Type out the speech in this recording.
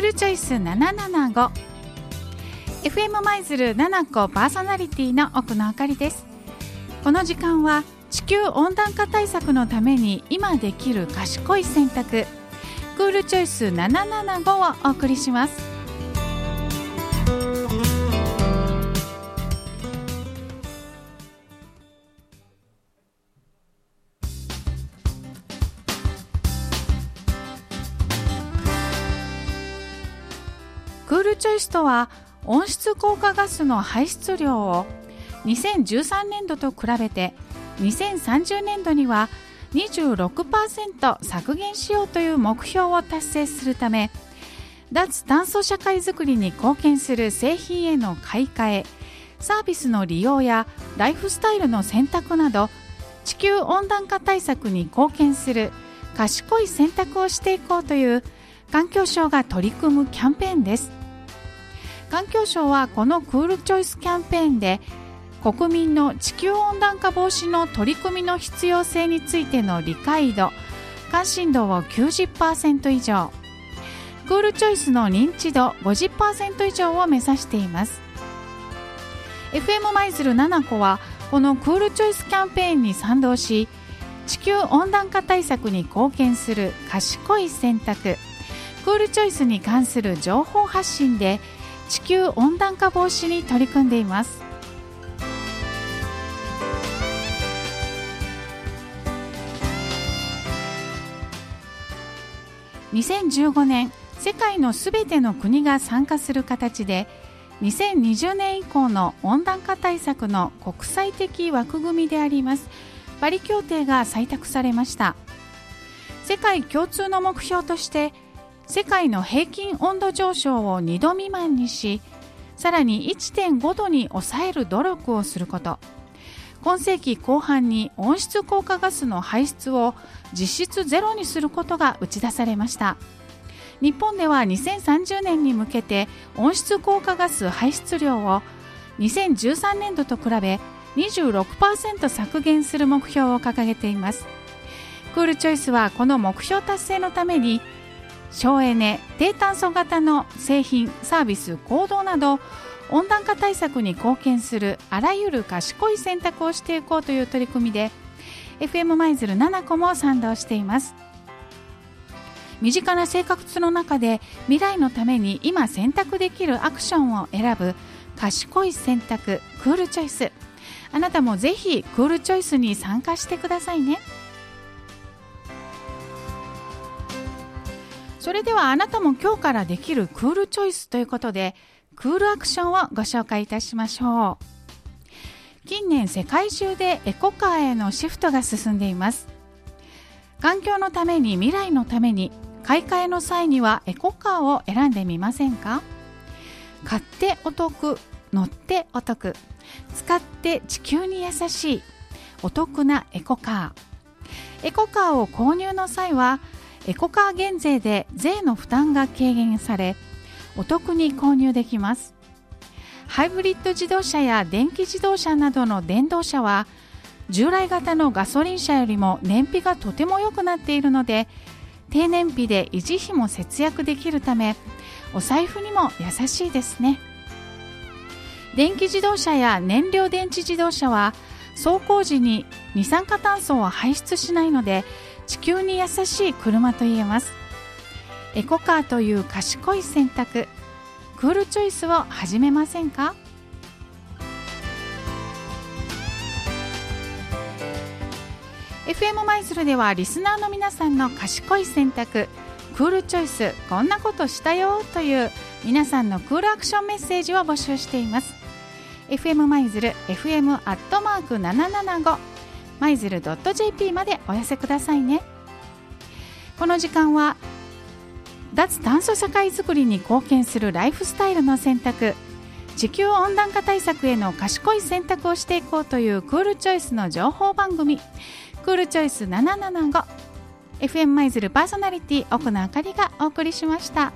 ールチョイス775 FM 舞鶴7個パーソナリティの奥野あかりです。この時間は地球温暖化対策のために今できる賢い選択。クールチョイス775をお送りします。クールチョイスとは温室効果ガスの排出量を2013年度と比べて2030年度には26%削減しようという目標を達成するため脱炭素社会づくりに貢献する製品への買い替えサービスの利用やライフスタイルの選択など地球温暖化対策に貢献する賢い選択をしていこうという環境省が取り組むキャンペーンです。環境省はこのクールチョイスキャンペーンで国民の地球温暖化防止の取り組みの必要性についての理解度関心度を90%以上。クールチョイスの認知度50%以上を目指しています。FM 舞鶴7個はこのクールチョイスキャンペーンに賛同し地球温暖化対策に貢献する賢い選択。クールチョイスに関する情報発信で地球温暖化防止に取り組んでいます。2015年世界のすべての国が参加する形で2020年以降の温暖化対策の国際的枠組みでありますパリ協定が採択されました。世界共通の目標として世界の平均温度上昇を2度未満にしさらに1.5度に抑える努力をすること。今世紀後半に温室効果ガスの排出を実質ゼロにすることが打ち出されました。日本では2030年に向けて温室効果ガス排出量を2013年度と比べ26%削減する目標を掲げています。クールチョイスはこの目標達成のために省エネ低炭素型の製品サービス行動など温暖化対策に貢献するあらゆる賢い選択をしていこうという取り組みで FM 舞鶴7個も賛同しています。身近な生活の中で未来のために今選択できるアクションを選ぶ賢い選択クールチョイス。あなたもぜひクールチョイスに参加してくださいね。それではあなたも今日からできるクールチョイスということでクールアクションをご紹介いたしましょう。近年世界中でエコカーへのシフトが進んでいます。環境のために未来のために買い替えの際にはエコカーを選んでみませんか？買ってお得乗ってお得使って地球に優しいお得なエコカー。エコカーを購入の際はエコカー減税で税の負担が軽減されお得に購入できます。ハイブリッド自動車や電気自動車などの電動車は従来型のガソリン車よりも燃費がとても良くなっているので低燃費で維持費も節約できるためお財布にも優しいですね。電気自動車や燃料電池自動車は走行時に二酸化炭素を排出しないので地球に優しい車と言えます。エコカーという賢い選択。クールチョイスを始めませんか？FM マイズルではリスナーの皆さんの賢い選択。クールチョイスこんなことしたよという皆さんのクールアクションメッセージを募集しています。FM マイズル FM アットマーク775マイズル .jp までお寄せくださいねこの時間は脱炭素社会づくりに貢献するライフスタイルの選択地球温暖化対策への賢い選択をしていこうというクールチョイスの情報番組クールチョイス 775FM 舞鶴パーソナリティ奥野あかりがお送りしました。